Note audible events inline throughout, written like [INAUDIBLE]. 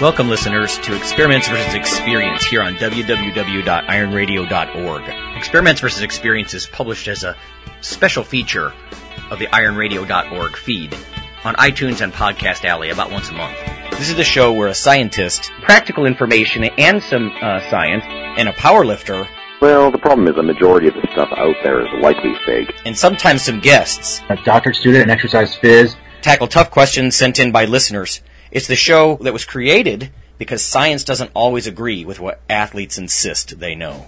Welcome, listeners, to Experiments versus Experience here on www.ironradio.org. Experiments versus Experience is published as a special feature of the ironradio.org feed on iTunes and Podcast Alley about once a month. This is the show where a scientist, practical information and some uh, science, and a powerlifter, Well, the problem is the majority of the stuff out there is likely fake. and sometimes some guests a doctorate student in exercise phys. tackle tough questions sent in by listeners. It's the show that was created because science doesn't always agree with what athletes insist they know.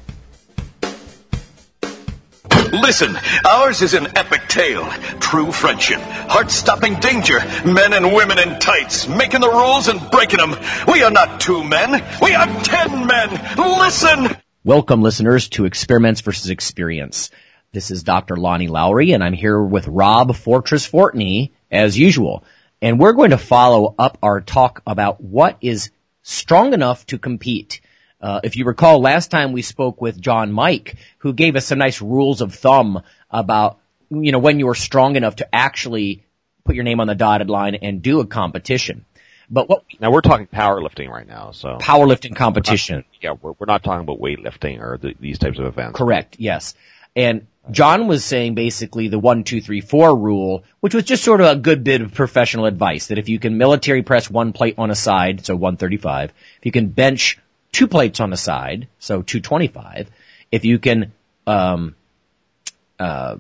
Listen, ours is an epic tale. True friendship, heart-stopping danger, men and women in tights, making the rules and breaking them. We are not two men, we are ten men. Listen! Welcome, listeners, to Experiments versus Experience. This is Dr. Lonnie Lowery, and I'm here with Rob Fortress Fortney, as usual. And we're going to follow up our talk about what is strong enough to compete. Uh, if you recall, last time we spoke with John Mike, who gave us some nice rules of thumb about, you know, when you are strong enough to actually put your name on the dotted line and do a competition. But what Now we're talking powerlifting right now, so powerlifting competition? yeah, we're, we're not talking about weightlifting or the, these types of events. Correct. Yes. And John was saying basically the one, two, three, four rule, which was just sort of a good bit of professional advice that if you can military press one plate on a side, so 135, if you can bench two plates on a side, so 225, if you can, um, uh,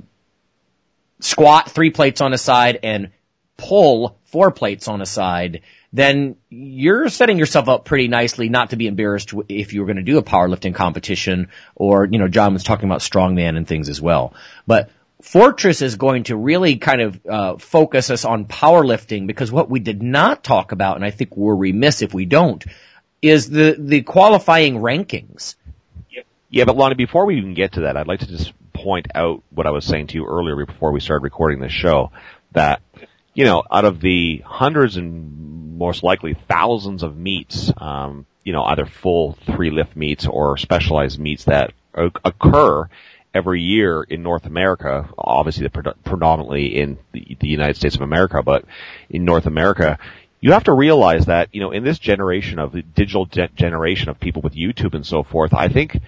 squat three plates on a side and pull four plates on a side, then you're setting yourself up pretty nicely not to be embarrassed if you were going to do a powerlifting competition or, you know, John was talking about strongman and things as well. But Fortress is going to really kind of uh, focus us on powerlifting because what we did not talk about, and I think we're remiss if we don't, is the, the qualifying rankings. Yeah, but Lonnie, before we even get to that, I'd like to just point out what I was saying to you earlier before we started recording this show, that, you know, out of the hundreds and most likely thousands of meets, um, you know, either full three lift meets or specialized meets that occur every year in North America, obviously the predominantly in the, the United States of America, but in North America, you have to realize that, you know, in this generation of the digital ge- generation of people with YouTube and so forth, I think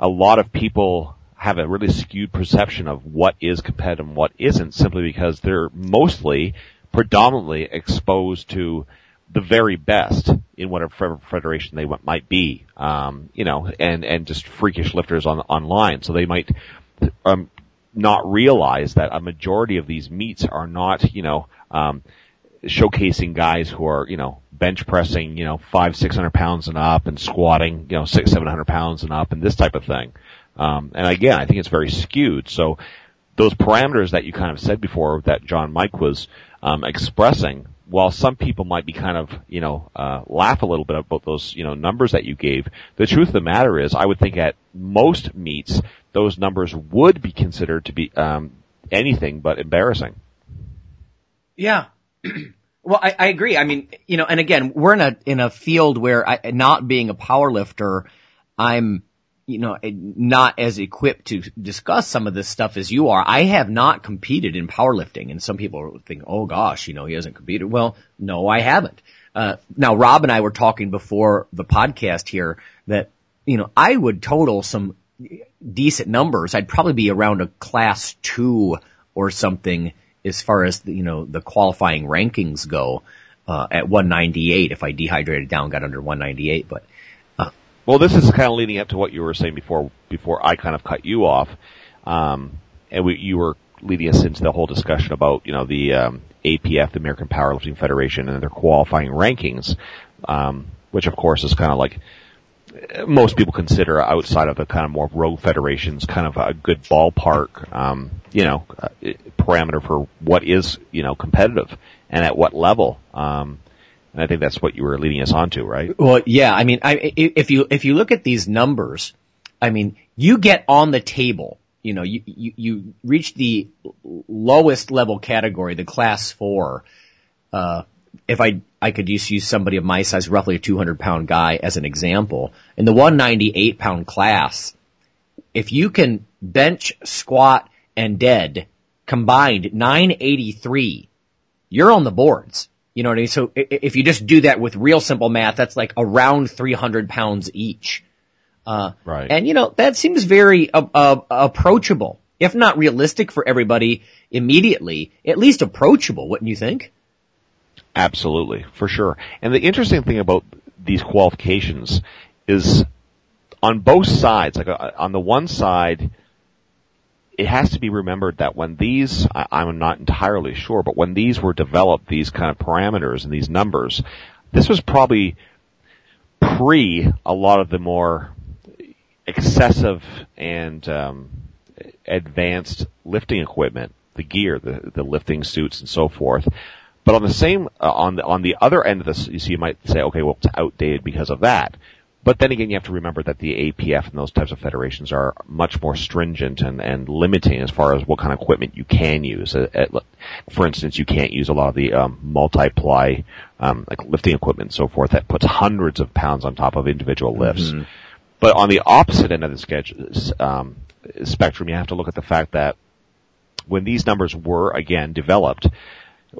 a lot of people have a really skewed perception of what is competitive and what isn't simply because they're mostly predominantly exposed to the very best in whatever federation they might be, um, you know, and, and just freakish lifters on, online. So they might, um, not realize that a majority of these meets are not, you know, um, showcasing guys who are, you know, bench pressing, you know, five, six hundred pounds and up and squatting, you know, six, seven hundred pounds and up and this type of thing. Um, and again, I think it's very skewed. So those parameters that you kind of said before that John Mike was, um, expressing, while some people might be kind of, you know, uh, laugh a little bit about those, you know, numbers that you gave, the truth of the matter is I would think at most meets, those numbers would be considered to be, um, anything but embarrassing. Yeah. [CLEARS THROAT] well, I, I agree. I mean, you know, and again, we're in a, in a field where I, not being a power lifter, I'm, you know, not as equipped to discuss some of this stuff as you are. I have not competed in powerlifting and some people think, oh gosh, you know, he hasn't competed. Well, no, I haven't. Uh, now Rob and I were talking before the podcast here that, you know, I would total some decent numbers. I'd probably be around a class two or something as far as the, you know the qualifying rankings go uh, at 198 if I dehydrated down got under 198 but Well, this is kind of leading up to what you were saying before, before I kind of cut you off. Um, and we, you were leading us into the whole discussion about, you know, the, um, APF, the American Powerlifting Federation, and their qualifying rankings, um, which of course is kind of like, most people consider outside of the kind of more rogue federations kind of a good ballpark, um, you know, uh, parameter for what is, you know, competitive and at what level. Um, and I think that's what you were leading us on to, right? Well, yeah. I mean, I, if you if you look at these numbers, I mean, you get on the table. You know, you you, you reach the lowest level category, the class four. Uh, if I I could just use somebody of my size, roughly a 200 pound guy, as an example, in the 198 pound class, if you can bench, squat, and dead combined 983, you're on the boards. You know what I mean? So if you just do that with real simple math, that's like around 300 pounds each. Uh, right. And you know, that seems very, uh, uh, approachable. If not realistic for everybody immediately, at least approachable, wouldn't you think? Absolutely, for sure. And the interesting thing about these qualifications is on both sides, like uh, on the one side, it has to be remembered that when these, I, am not entirely sure, but when these were developed, these kind of parameters and these numbers, this was probably pre a lot of the more excessive and um, advanced lifting equipment, the gear, the, the lifting suits and so forth. But on the same, uh, on the, on the other end of this, you see, you might say, okay, well, it's outdated because of that. But then again, you have to remember that the APF and those types of federations are much more stringent and, and limiting as far as what kind of equipment you can use. Uh, for instance, you can't use a lot of the um, multi-ply um, like lifting equipment and so forth that puts hundreds of pounds on top of individual lifts. Mm-hmm. But on the opposite end of the sketch, um, spectrum, you have to look at the fact that when these numbers were again developed,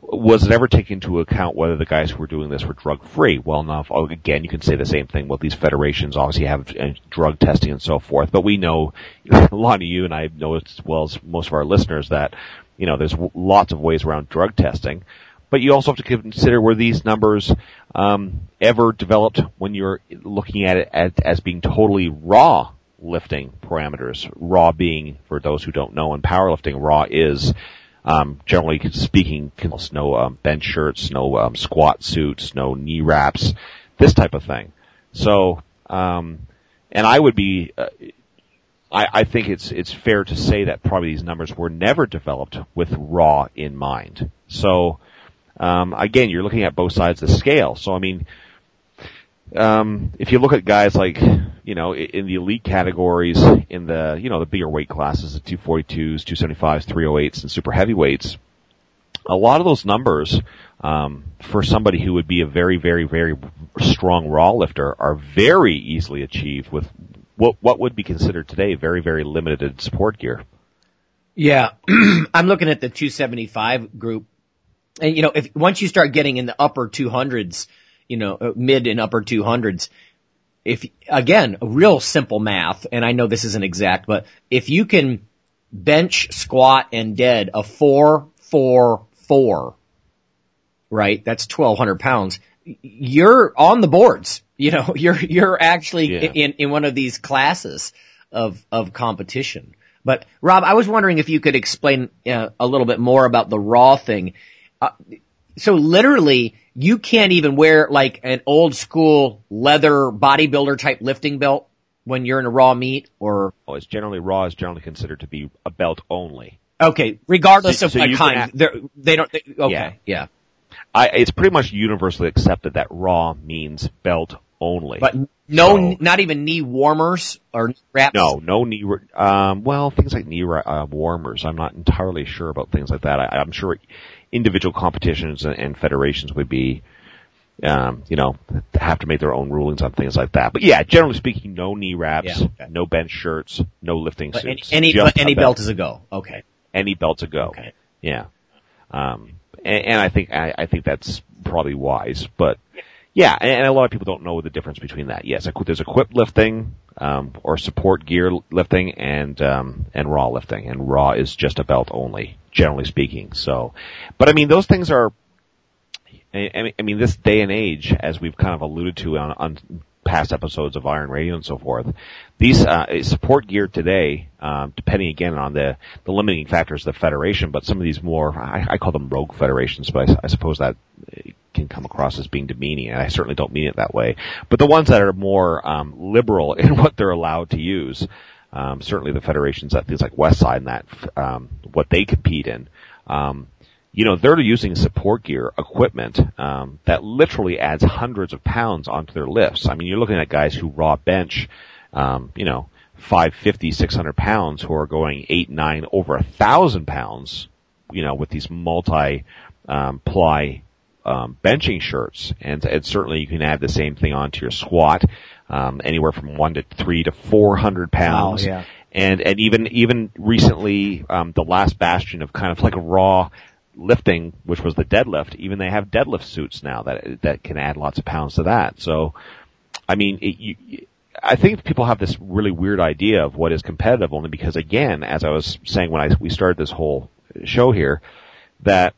was it ever taken into account whether the guys who were doing this were drug free? Well enough, oh, again, you can say the same thing. Well, these federations obviously have uh, drug testing and so forth, but we know, [LAUGHS] Lonnie, you and I know as well as most of our listeners that, you know, there's lots of ways around drug testing. But you also have to consider were these numbers um, ever developed when you're looking at it as being totally raw lifting parameters. Raw being, for those who don't know, in powerlifting, raw is um, generally speaking, no um, bench shirts, no um, squat suits, no knee wraps, this type of thing. So, um, and I would be, uh, I, I think it's it's fair to say that probably these numbers were never developed with raw in mind. So, um, again, you're looking at both sides of the scale. So, I mean, um, if you look at guys like, you know, in the elite categories, in the, you know, the bigger weight classes, the 242s, 275s, 308s, and super heavyweights, a lot of those numbers, um, for somebody who would be a very, very, very strong raw lifter are very easily achieved with what, what would be considered today very, very limited support gear. Yeah. [CLEARS THROAT] I'm looking at the 275 group. And, you know, if, once you start getting in the upper 200s, you know, uh, mid and upper 200s. If, again, a real simple math, and I know this isn't exact, but if you can bench, squat, and dead a four, four, four, right? That's 1200 pounds. You're on the boards. You know, [LAUGHS] you're, you're actually yeah. in, in one of these classes of, of competition. But Rob, I was wondering if you could explain uh, a little bit more about the raw thing. Uh, so literally, you can't even wear like an old school leather bodybuilder type lifting belt when you're in a raw meet or oh, it's generally raw is generally considered to be a belt only. Okay, regardless so, of so kind, act, they don't. They, okay, yeah. yeah. I, it's pretty much universally accepted that raw means belt only. But no, so, not even knee warmers or wraps. No, no knee. Um, well, things like knee uh, warmers. I'm not entirely sure about things like that. I, am sure individual competitions and, and federations would be, um, you know, have to make their own rulings on things like that. But yeah, generally speaking, no knee wraps, yeah, okay. no bench shirts, no lifting but suits. Any any, any belt. is a go. Okay. Any belt's a go. Okay. Yeah. Um, and, and I think I, I think that's probably wise, but yeah, and, and, a lot of people don't know the difference between that. Yes, there's equipped lifting, um, or support gear lifting and, um, and raw lifting. And raw is just a belt only, generally speaking. So, but I mean, those things are, I mean, this day and age, as we've kind of alluded to on, on past episodes of Iron Radio and so forth, these uh, support gear today, um, depending again on the the limiting factors of the federation, but some of these more, I, I call them rogue federations, but I, I suppose that can come across as being demeaning, and I certainly don't mean it that way. But the ones that are more um, liberal [LAUGHS] in what they're allowed to use, um, certainly the federations that things like Westside and that um, what they compete in, um, you know, they're using support gear equipment um, that literally adds hundreds of pounds onto their lifts. I mean, you're looking at guys who raw bench, um, you know, 550, 600 pounds who are going eight, nine, over a thousand pounds, you know, with these multi ply um, benching shirts, and, and certainly you can add the same thing onto your squat, um, anywhere from one to three to four hundred pounds. Wow, yeah. And and even even recently, um, the last bastion of kind of like a raw lifting, which was the deadlift, even they have deadlift suits now that that can add lots of pounds to that. So, I mean, it, you, I think people have this really weird idea of what is competitive only because, again, as I was saying when I we started this whole show here, that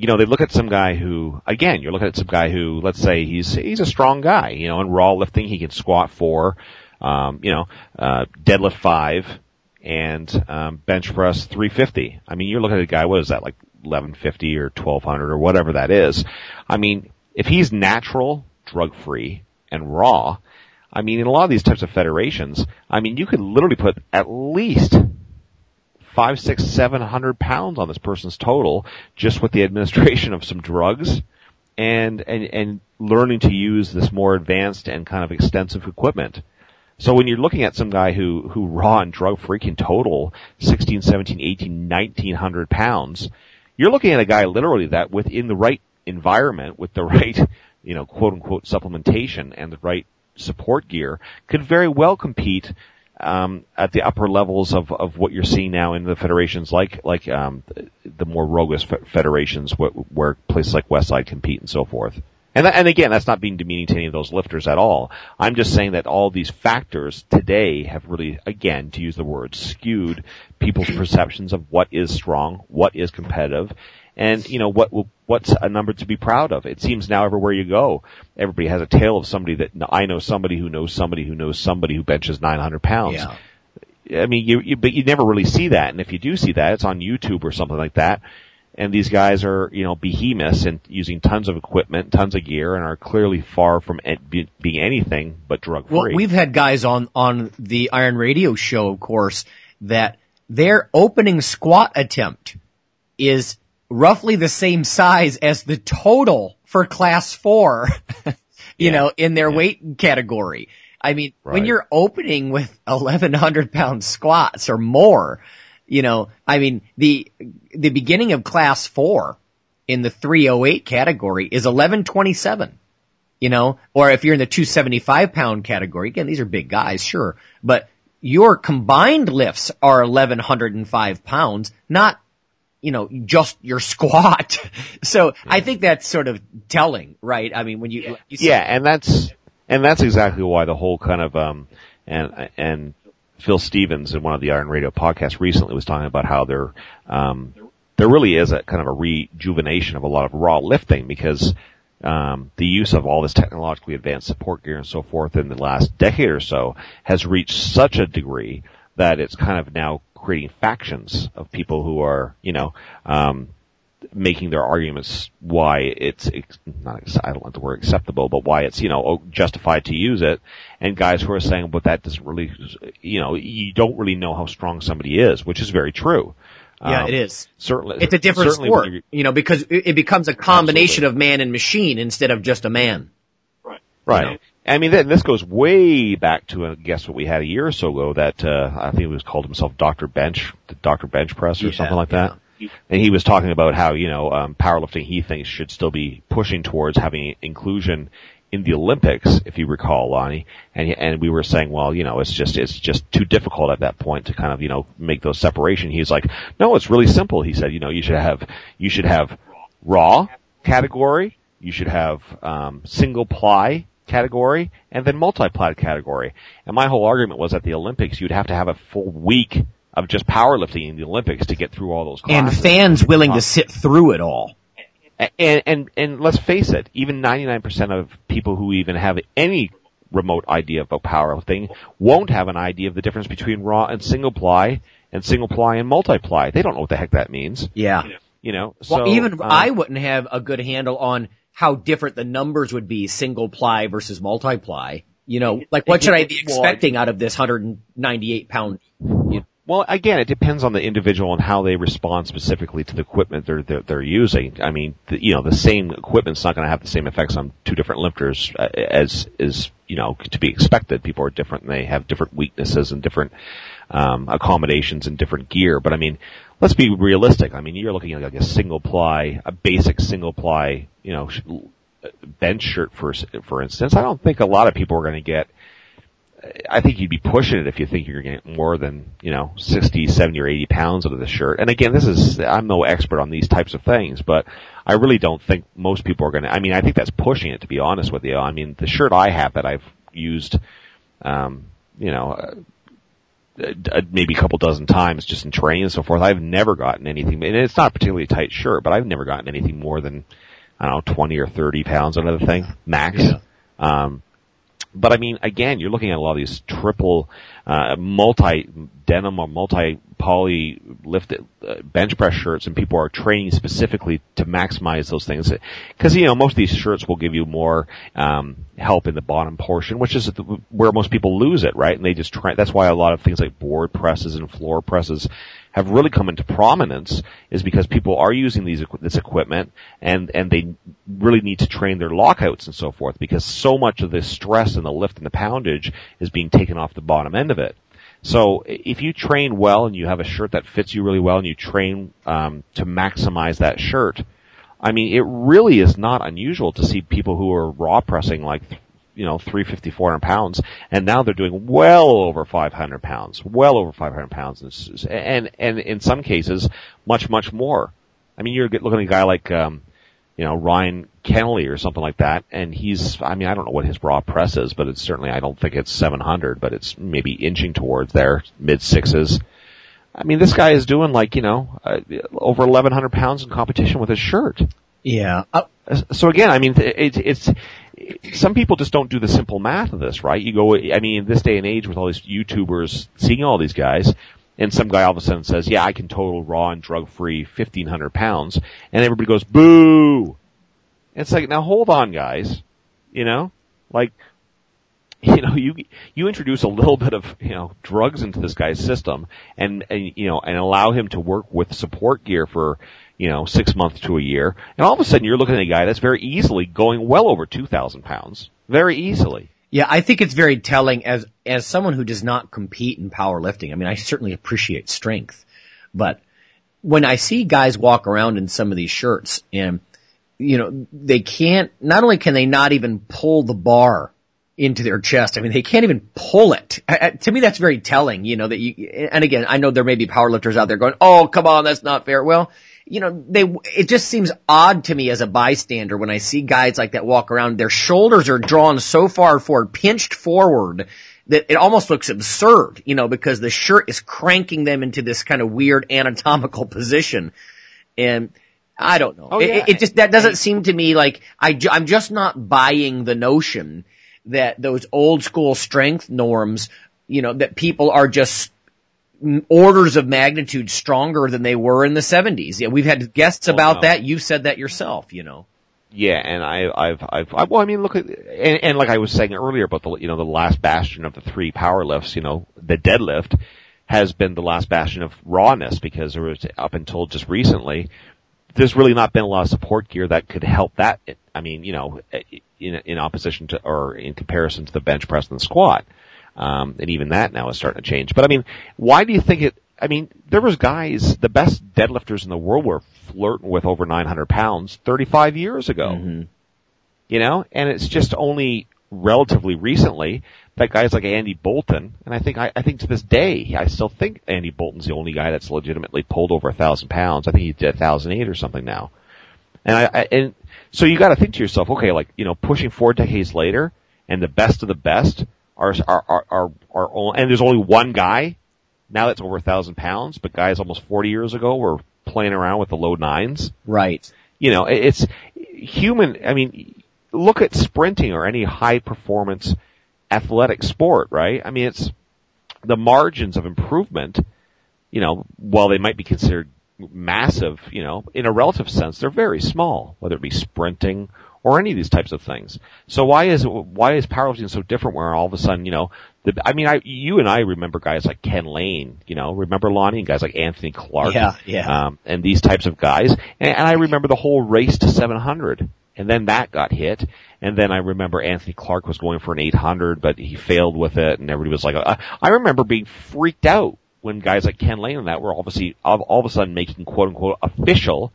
you know, they look at some guy who, again, you're looking at some guy who, let's say he's, he's a strong guy, you know, in raw lifting, he can squat four, um, you know, uh, deadlift five, and, um, bench press 350. I mean, you're looking at a guy, what is that, like 1150 or 1200 or whatever that is. I mean, if he's natural, drug free, and raw, I mean, in a lot of these types of federations, I mean, you could literally put at least five, six, seven hundred pounds on this person's total just with the administration of some drugs and, and, and learning to use this more advanced and kind of extensive equipment. So when you're looking at some guy who, who raw and drug free can total 16, 17, 18, 1900 pounds, you're looking at a guy literally that within the right environment, with the [LAUGHS] right, you know, quote unquote supplementation and the right support gear could very well compete um, at the upper levels of, of what you're seeing now in the federations, like like um, the more roguish federations, where, where, places like Westside compete and so forth. And and again, that's not being demeaning to any of those lifters at all. I'm just saying that all these factors today have really, again, to use the word, skewed people's perceptions of what is strong, what is competitive, and you know what what's a number to be proud of. It seems now everywhere you go, everybody has a tale of somebody that I know somebody who knows somebody who knows somebody who benches 900 pounds. Yeah. I mean, you, you but you never really see that, and if you do see that, it's on YouTube or something like that. And these guys are, you know, behemoths and using tons of equipment, tons of gear, and are clearly far from being anything but drug free. Well, we've had guys on on the Iron Radio show, of course, that their opening squat attempt is roughly the same size as the total for class four, [LAUGHS] you yeah. know, in their yeah. weight category. I mean, right. when you're opening with 1100 pound squats or more, you know, I mean, the, the beginning of class four in the 308 category is 1127, you know, or if you're in the 275 pound category, again, these are big guys, sure, but your combined lifts are 1105 pounds, not you know, just your [LAUGHS] squat. so yeah. I think that's sort of telling, right? I mean, when you, you yeah, and that's, and that's exactly why the whole kind of, um, and, and Phil Stevens in one of the Iron Radio podcasts recently was talking about how there, um, there really is a kind of a rejuvenation of a lot of raw lifting because, um, the use of all this technologically advanced support gear and so forth in the last decade or so has reached such a degree that it's kind of now creating factions of people who are, you know, um, making their arguments why it's, it's not I don't like the word acceptable, but why it's you know justified to use it, and guys who are saying, but that doesn't really, you know, you don't really know how strong somebody is, which is very true. Yeah, um, it is. Certainly, it's a different sport, you know, because it, becomes a combination absolutely. of man and machine instead of just a man. Right. Right. You know? I mean, this goes way back to, I guess, what we had a year or so ago that, uh, I think it was called himself Dr. Bench, the Dr. Bench Press or yeah, something like that. And he was talking about how, you know, um, powerlifting he thinks should still be pushing towards having inclusion in the Olympics, if you recall, Lonnie, and and we were saying, well, you know, it's just it's just too difficult at that point to kind of you know make those separation. He's like, no, it's really simple. He said, you know, you should have you should have raw category, you should have um, single ply category and then multi ply category. And my whole argument was at the Olympics, you'd have to have a full week of just powerlifting in the Olympics to get through all those classes. And fans willing to sit through it all. And, and, and let's face it, even 99% of people who even have any remote idea about powerlifting won't have an idea of the difference between raw and single ply and single ply and multi-ply. They don't know what the heck that means. Yeah. You know, so, well, even um, I wouldn't have a good handle on how different the numbers would be single ply versus multi-ply. You know, like what should I be expecting out of this 198 pound? You know? Well, again, it depends on the individual and how they respond specifically to the equipment they're they're, they're using. I mean, the, you know, the same equipment's not going to have the same effects on two different lifters uh, as is you know to be expected. People are different and they have different weaknesses and different um, accommodations and different gear. But I mean, let's be realistic. I mean, you're looking at like a single ply, a basic single ply, you know, bench shirt for for instance. I don't think a lot of people are going to get I think you'd be pushing it if you think you're going to get more than, you know, 60, 70 or 80 pounds out of the shirt. And again, this is, I'm no expert on these types of things, but I really don't think most people are going to, I mean, I think that's pushing it to be honest with you. I mean, the shirt I have that I've used, um, you know, uh, uh, maybe a couple dozen times just in training and so forth, I've never gotten anything, and it's not a particularly tight shirt, but I've never gotten anything more than, I don't know, 20 or 30 pounds out of the thing, max. Yeah. Um, but I mean, again, you're looking at a lot of these triple, uh, multi denim or multi poly lifted uh, bench press shirts, and people are training specifically to maximize those things. Because you know, most of these shirts will give you more um, help in the bottom portion, which is where most people lose it, right? And they just try. That's why a lot of things like board presses and floor presses have really come into prominence is because people are using these this equipment and and they really need to train their lockouts and so forth because so much of the stress and the lift and the poundage is being taken off the bottom end of it. So if you train well and you have a shirt that fits you really well and you train um, to maximize that shirt, I mean, it really is not unusual to see people who are raw pressing like you know, 350, 400 pounds, and now they're doing well over 500 pounds, well over 500 pounds, and, and in some cases, much, much more. I mean, you're looking at a guy like, um, you know, Ryan Kennelly or something like that, and he's, I mean, I don't know what his raw press is, but it's certainly, I don't think it's 700, but it's maybe inching towards there, mid sixes. I mean, this guy is doing like, you know, uh, over 1100 pounds in competition with his shirt. Yeah. Uh, so again, I mean, it, it's, some people just don't do the simple math of this, right? You go, I mean, in this day and age with all these YouTubers seeing all these guys, and some guy all of a sudden says, yeah, I can total raw and drug free 1500 pounds, and everybody goes, boo! It's like, now hold on guys, you know? Like, [LAUGHS] you know, you, you introduce a little bit of, you know, drugs into this guy's system and, and, you know, and allow him to work with support gear for, you know, six months to a year. And all of a sudden you're looking at a guy that's very easily going well over 2,000 pounds. Very easily. Yeah, I think it's very telling as, as someone who does not compete in powerlifting. I mean, I certainly appreciate strength, but when I see guys walk around in some of these shirts and, you know, they can't, not only can they not even pull the bar into their chest. I mean, they can't even pull it. I, to me, that's very telling, you know, that you, and again, I know there may be powerlifters out there going, oh, come on, that's not fair. Well, you know, they, it just seems odd to me as a bystander when I see guys like that walk around, their shoulders are drawn so far forward, pinched forward, that it almost looks absurd, you know, because the shirt is cranking them into this kind of weird anatomical [LAUGHS] position. And I don't know. Oh, yeah. it, it, just, that doesn't seem to me like I, I'm just not buying the notion that those old school strength norms, you know, that people are just orders of magnitude stronger than they were in the 70s. Yeah, we've had guests oh, about no. that. You've said that yourself, you know. Yeah, and I, I've, I've, I, well, I mean, look at, and, and like I was saying earlier about the, you know, the last bastion of the three power lifts, you know, the deadlift has been the last bastion of rawness because there was, up until just recently, there's really not been a lot of support gear that could help that. I mean, you know, in, in opposition to, or in comparison to the bench press and the squat. Um, and even that now is starting to change. But I mean, why do you think it, I mean, there was guys, the best deadlifters in the world were flirting with over 900 pounds 35 years ago. Mm-hmm. You know, and it's just only relatively recently that guys like Andy Bolton, and I think, I, I think to this day, I still think Andy Bolton's the only guy that's legitimately pulled over a thousand pounds. I think he did a thousand eight or something now. And I, I and so you gotta think to yourself, okay, like, you know, pushing four decades later, and the best of the best are, are, are, are, are and there's only one guy now that's over a thousand pounds, but guys almost 40 years ago were playing around with the low nines. Right. You know, it's human, I mean, look at sprinting or any high performance athletic sport, right? I mean, it's the margins of improvement, you know, while they might be considered massive, you know, in a relative sense, they're very small, whether it be sprinting or any of these types of things. So why is why is powerlifting so different? Where all of a sudden, you know, the, I mean, I you and I remember guys like Ken Lane, you know, remember Lonnie and guys like Anthony Clark, yeah, yeah, um, and these types of guys. And, and I remember the whole race to 700, and then that got hit. And then I remember Anthony Clark was going for an 800, but he failed with it, and everybody was like, uh, I remember being freaked out when guys like Ken Lane and that were obviously all, all of a sudden making quote unquote official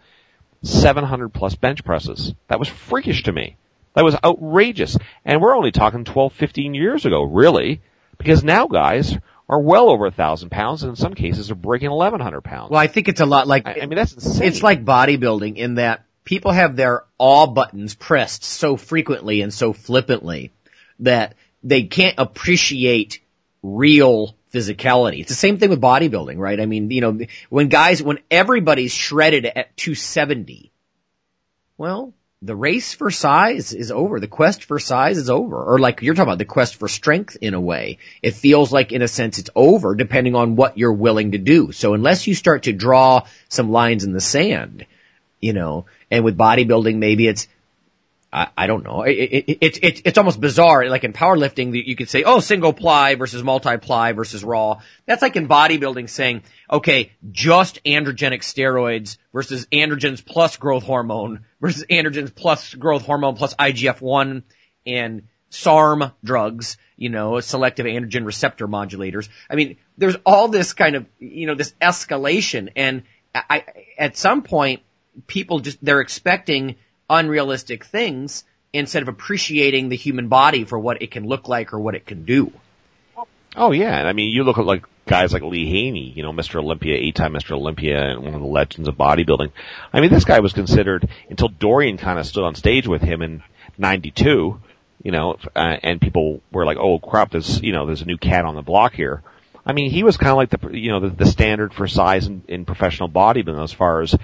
700 plus bench presses. That was freakish to me. That was outrageous. And we're only talking 12, 15 years ago, really. Because now guys are well over a thousand pounds and in some cases are breaking 1100 pounds. Well, I think it's a lot like, I, I mean, that's insane. it's like bodybuilding in that people have their all buttons pressed so frequently and so flippantly that they can't appreciate real physicality. It's the same thing with bodybuilding, right? I mean, you know, when guys, when everybody's shredded at 270, well, the race for size is over. The quest for size is over. Or like you're talking about the quest for strength in a way. It feels like in a sense it's over depending on what you're willing to do. So unless you start to draw some lines in the sand, you know, and with bodybuilding maybe it's I, I don't know. It, it, it, it, it's almost bizarre. Like in powerlifting, you could say, oh, single ply versus multi ply versus raw. That's like in bodybuilding saying, okay, just androgenic steroids versus androgens plus growth hormone versus androgens plus growth hormone plus IGF-1 and SARM drugs, you know, selective androgen receptor modulators. I mean, there's all this kind of, you know, this escalation and I, at some point, people just, they're expecting unrealistic things instead of appreciating the human body for what it can look like or what it can do. Oh yeah, and I mean, you look at like guys like Lee Haney, you know, Mr. Olympia, eight-time Mr. Olympia, and one of the legends of bodybuilding. I mean, this guy was considered until Dorian kind of stood on stage with him in '92, you know, uh, and people were like, "Oh crap, there's you know, there's a new cat on the block here." I mean, he was kind of like the you know the, the standard for size in, in professional bodybuilding as far as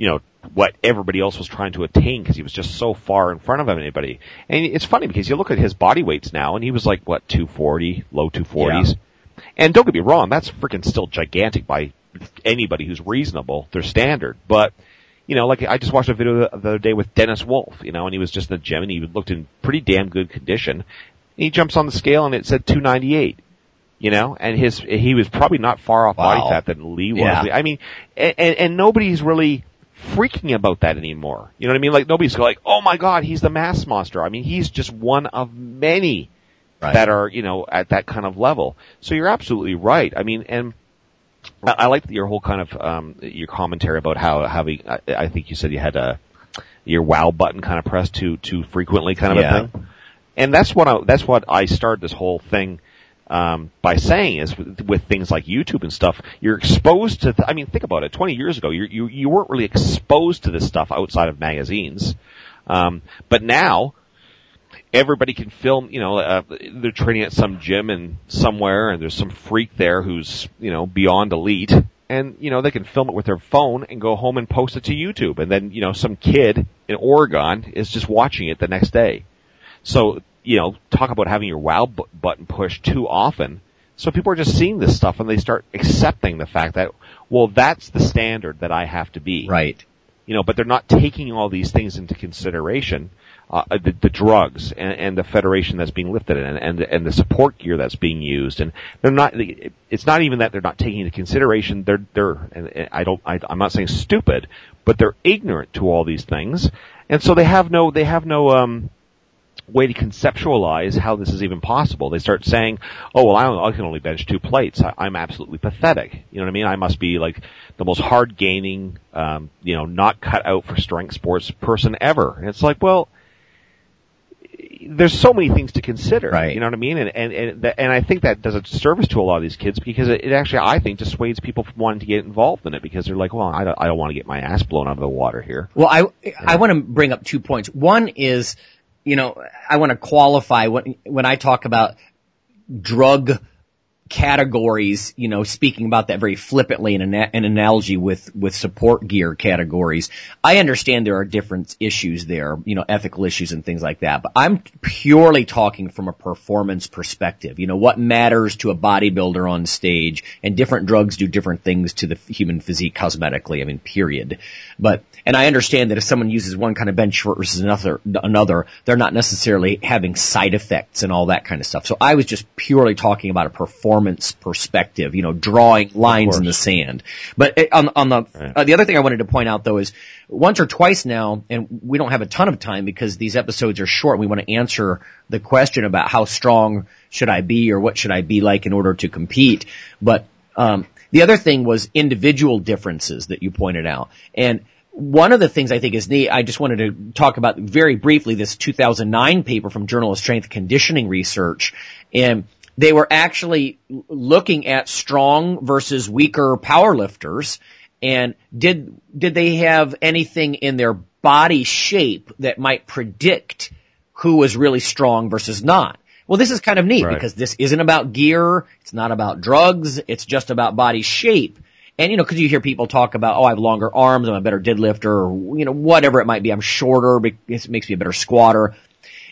you know what everybody else was trying to attain because he was just so far in front of anybody. And it's funny because you look at his body weights now, and he was like what 240, low 240s. Yeah. And don't get me wrong, that's freaking still gigantic by anybody who's reasonable. Their standard, but you know, like I just watched a video the other day with Dennis Wolf, you know, and he was just in the gym and he looked in pretty damn good condition. And he jumps on the scale and it said 298 you know, and his he was probably not far off wow. body fat than Lee was. Yeah. I mean, and, and nobody's really freaking about that anymore. You know what I mean? Like nobody's like, oh my god, he's the mass monster. I mean, he's just one of many right. that are, you know, at that kind of level. So you're absolutely right. I mean, and I, I like your whole kind of, um, your commentary about how having, I, I think you said you had a, your wow button kind of pressed too, too frequently kind of yeah. a thing. And that's what I, that's what I started this whole thing, um, by saying is with, with, things like YouTube and stuff, you're exposed to. Th- I mean, think about it. Twenty years ago, you you you weren't really exposed to this stuff outside of magazines, um, but now everybody can film. You know, uh, they're training at some gym and somewhere, and there's some freak there who's you know beyond elite. And, you know, they can film it with their phone and go home and post it to YouTube. And then, you know, some kid in Oregon is just watching it the next day. So you know, talk about having your wow b- button pushed too often. So people are just seeing this stuff and they start accepting the fact that, well, that's the standard that I have to be. Right. You know, but they're not taking all these things into consideration. Uh, the, the, drugs and, and, the federation that's being lifted and, and, and the support gear that's being used. And they're not, it's not even that they're not taking into consideration, they're, they're, and I don't, I, I'm not saying stupid, but they're ignorant to all these things. And so they have no, they have no, um, way to conceptualize how this is even possible. They start saying, "Oh well, I, I can only bench two plates. I, am absolutely pathetic." You know what I mean? I must be like the most hard gaining, um, you know, not cut out for strength sports person ever. And it's like, well, there's so many things to consider. Right. You know what I mean? And and and, and I think that does a service to a lot of these kids because it, it, actually, I think, dissuades people from wanting to get involved in it because they're like, well, I don't, I don't want to get my ass blown out of the water here. Well, I I want to bring up two points. One is you know, I want to qualify when, when I talk about drug categories, you know, speaking about that very flippantly in an, an, analogy with, with support gear categories. I understand there are different issues there, you know, ethical issues and things like that, but I'm purely talking from a performance perspective. You know, what matters to a bodybuilder on stage and different drugs do different things to the human physique cosmetically. I mean, period. But and I understand that if someone uses one kind of bench versus another, another, they're not necessarily having side effects and all that kind of stuff. So I was just purely talking about a performance perspective, you know, drawing lines in the sand. But eh, on, on the, right. uh, the other thing I wanted to point out though is once or twice now, and we don't have a ton of time because these episodes are short. We want to answer the question about how strong should I be or what should I be like in order to compete. But, um, the other thing was individual differences that you pointed out. And one of the things I think is neat, I just wanted to talk about very briefly this 2009 paper from Journal of Strength Conditioning Research. And they were actually looking at strong versus weaker powerlifters and did, did they have anything in their body shape that might predict who was really strong versus not? Well, this is kind of neat Right. because this isn't about gear. It's not about drugs. It's just about body shape. And you know, cause you hear people talk about, oh, I have longer arms, I'm a better deadlifter, or you know, whatever it might be. I'm shorter, it makes me a better squatter.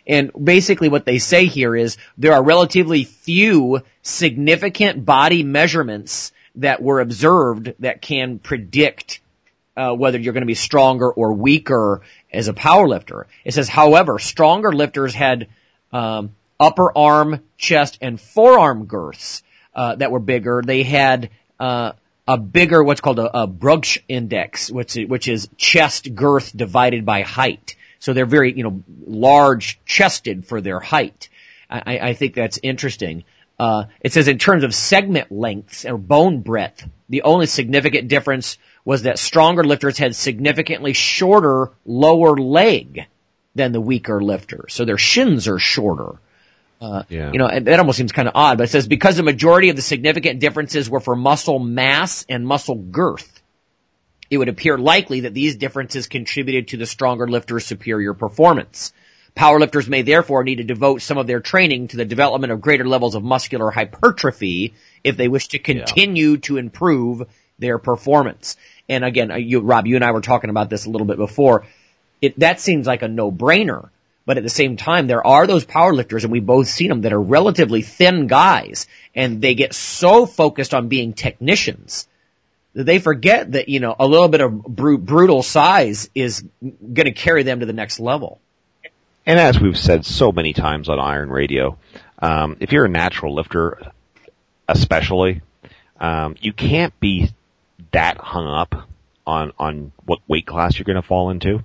And basically what they say here is there are relatively few significant body measurements that were observed that can predict uh, whether you're going to be stronger or weaker as a power lifter. It says, however, stronger lifters had um, upper arm, chest, and forearm girths uh, that were bigger. They had uh, a bigger, what's called a, a Brugsch index, which which is chest girth divided by height. So they're very, you know, large chested for their height. I, I think that's interesting. Uh, it says in terms of segment lengths or bone breadth, the only significant difference was that stronger lifters had significantly shorter lower leg than the weaker lifters. So their shins are shorter. Uh, Yeah. You know, that almost seems kind of odd, but it says because the majority of the significant differences were for muscle mass and muscle girth, it would appear likely that these differences contributed to the stronger lifter's superior performance. Powerlifters may therefore need to devote some of their training to the development of greater levels of muscular hypertrophy if they wish to continue to improve their performance. And again, uh, you, Rob, you and I were talking about this a little bit before. It, that seems like a no-brainer. But at the same time, there are those powerlifters, and we've both seen them, that are relatively thin guys, and they get so focused on being technicians they forget that, you know, a little bit of bru- brutal size is going to carry them to the next level. And as we've said so many times on Iron Radio, um, if you're a natural lifter, especially, um, you can't be that hung up on on what weight class you're going to fall into,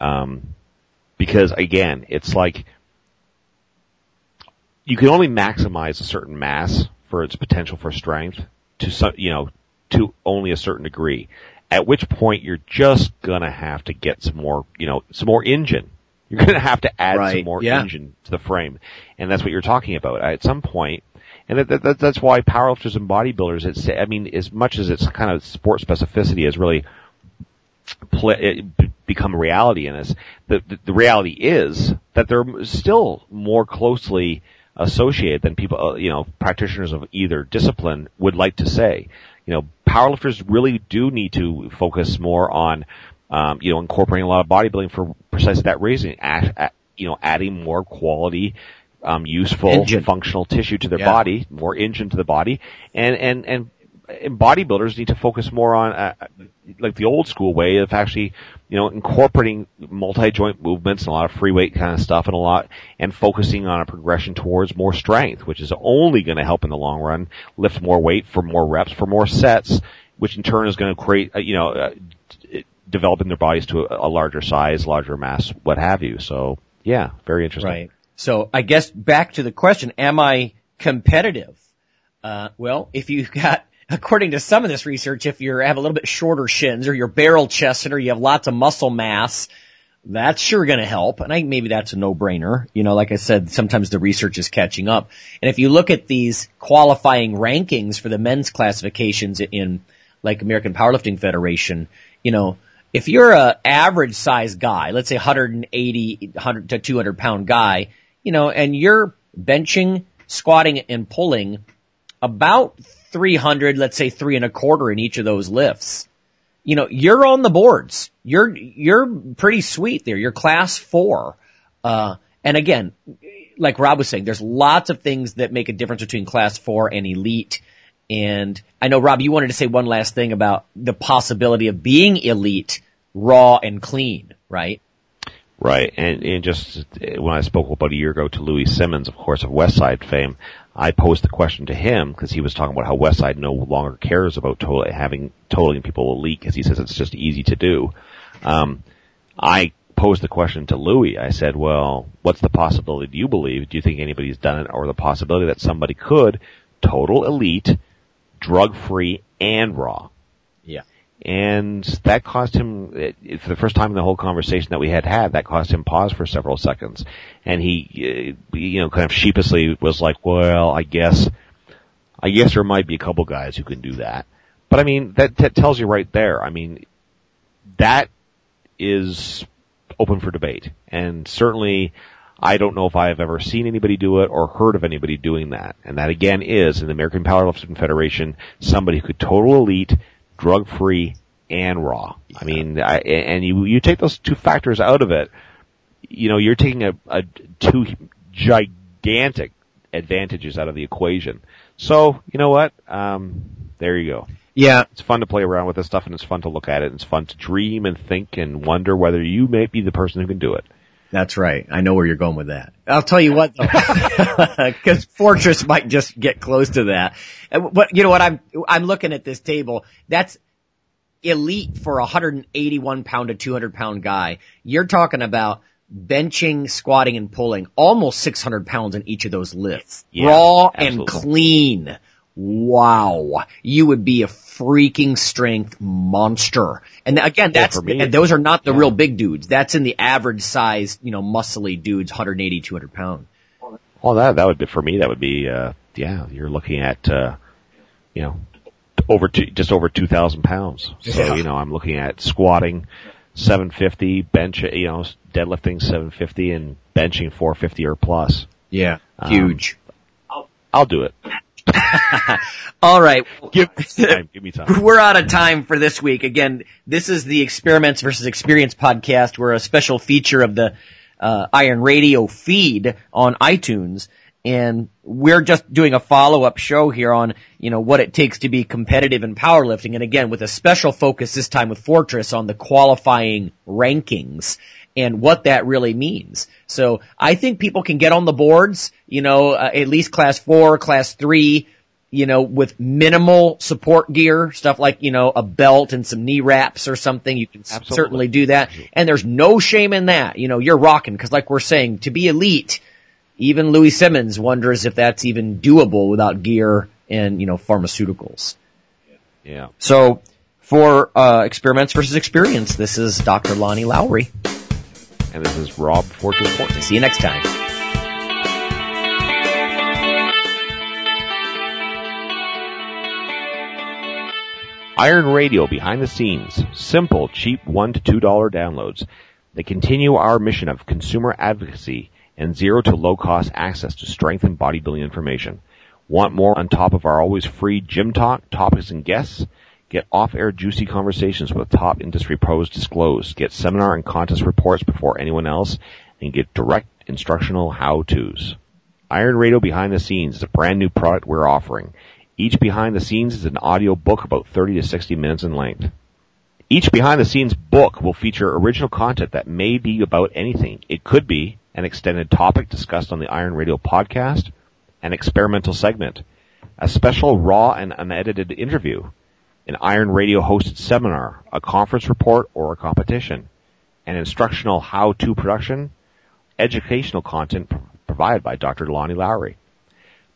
um, because again, it's like you can only maximize a certain mass for its potential for strength to some, you know, to only a certain degree. At which point you're just gonna have to get some more, you know, some more engine. You're gonna have to add Right, some more yeah. engine to the frame. And that's what you're talking about. At some point, and that, that, that's why powerlifters and bodybuilders, it's, I mean, as much as it's kind of sport specificity has really play, become a reality in us, the, the, the reality is that they're still more closely associated than people, uh, you know, practitioners of either discipline would like to say. You know, powerlifters really do need to focus more on, um, you know, incorporating a lot of bodybuilding for precisely that reason. A- a- you know, adding more quality, um, useful, Engine. functional tissue to their Yeah. body, more engine to the body, and and and. And bodybuilders need to focus more on, uh, like the old school way of actually, you know, incorporating multi-joint movements and a lot of free weight kind of stuff and a lot, and focusing on a progression towards more strength, which is only going to help in the long run, lift more weight for more reps, for more sets, which in turn is going to create, uh, you know, uh, developing their bodies to a, a larger size, larger mass, what have you. So, yeah, very interesting. Right. So I guess back to the question, am I competitive? Uh, well, if you've got, according to some of this research, if you have a little bit shorter shins or you're barrel chested or you have lots of muscle mass, that's sure going to help. And I think maybe that's a no-brainer. You know, like I said, sometimes the research is catching up. And if you look at these qualifying rankings for the men's classifications in like American Powerlifting Federation, you know, if you're a average size guy, let's say 180, 100 to 200 pound guy, you know, and you're benching, squatting and pulling about 300, let's say three and a quarter in each of those lifts you know, you're on the boards. You're, you're pretty sweet there. You're class four. Uh, and again, like Rob was saying, there's lots of things that make a difference between class four and elite. And I know, Rob, you wanted to say one last thing about the possibility of being elite, raw and clean, right? Right, and, and just uh, when I spoke about a year ago to Louie Simmons, of course, of Westside fame, I posed the question to him because he was talking about how Westside no longer cares about to- having totaling people elite because he says it's just easy to do. Um, I posed the question to Louie. I said, "Well, what's the possibility? Do you believe? Do you think anybody's done it, or the possibility that somebody could total elite, drug free, and raw?" And that cost him, for the first time in the whole conversation that we had had, that cost him pause for several seconds. And he, uh, you know, kind of sheepishly was like, well, I guess, I guess there might be a couple guys who can do that. But I mean, that, that tells you right there. I mean, that is open for debate. And certainly, I don't know if I have ever seen anybody do it or heard of anybody doing that. And that again is in the American Powerlifting Federation, somebody who could total elite, drug free, and raw. Yeah. I mean, I, and you, you take those two factors out of it, you know, you're taking a, a two gigantic advantages out of the equation. So, you know what? Um, there you go. Yeah. It's fun to play around with this stuff and it's fun to look at it and it's fun to dream and think and wonder whether you may be the person who can do it. That's right. I know where you're going with that. I'll tell you what though, [LAUGHS] cause Fortress might just get close to that. But you know what? I'm, I'm looking at this table. That's elite for a 181 pound to 200 pound guy. You're talking about benching, squatting, and pulling almost 600 pounds in each of those lifts. Yeah, Raw absolutely. and clean wow, you would be a freaking strength monster. And again, that's, me, and those are not the yeah. real big dudes. That's in the average size, you know, muscly dudes, 180, 200 pound. Well, that, that would be, for me, that would be, uh, yeah, you're looking at, uh, you know, over two, just over 2,000 pounds. So, yeah. you know, I'm looking at squatting 750, bench, you know, deadlifting 750 and benching 450 or plus. Yeah. Huge. Um, I'll, I'll do it. All right. Give me time. Give me time. We're out of time for this week. Again, this is the Experiments versus Experience podcast. We're a special feature of the uh, Iron Radio feed on iTunes. And we're just doing a follow-up show here on, you know, what it takes to be competitive in powerlifting. And again, with a special focus this time with Fortress on the qualifying rankings and what that really means. So I think people can get on the boards, you know, uh, at least class four, class three, you know, with minimal support gear, stuff like, you know, a belt and some knee wraps or something. You can Absolutely. certainly do that. And there's no shame in that. You know, you're rocking because like we're saying, to be elite, even Louie Simmons wonders if that's even doable without gear and, you know, pharmaceuticals. Yeah. So for, uh, experiments versus experience, this is Dr. Lonnie Lowery. And this is Rob Fortune Fortney. See you next time. Iron Radio behind the scenes. Simple, cheap one to two dollar downloads. They continue our mission of consumer advocacy and zero to low cost access to strength and bodybuilding information. Want more on top of our always free gym talk, topics and guests? Get off-air juicy conversations with top industry pros disclosed. Get seminar and contest reports before anyone else and get direct instructional how-tos. Iron Radio Behind the Scenes is a brand new product we're offering. Each behind the scenes is an audio book about 30 to 60 minutes in length. Each behind the scenes book will feature original content that may be about anything. It could be an extended topic discussed on the Iron Radio podcast, an experimental segment, a special raw and unedited interview, an Iron Radio hosted seminar, a conference report, or a competition, an instructional how-to production, educational content provided by Dr. Lonnie Lowery.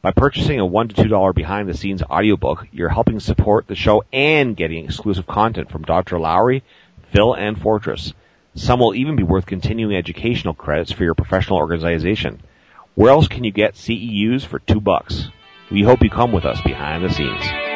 By purchasing a one to two dollar behind the scenes audiobook, you're helping support the show and getting exclusive content from Dr. Lowery, Phil, and Fortress. Some will even be worth continuing educational credits for your professional organization. Where else can you get CEUs for two bucks? We hope you come with us behind the scenes.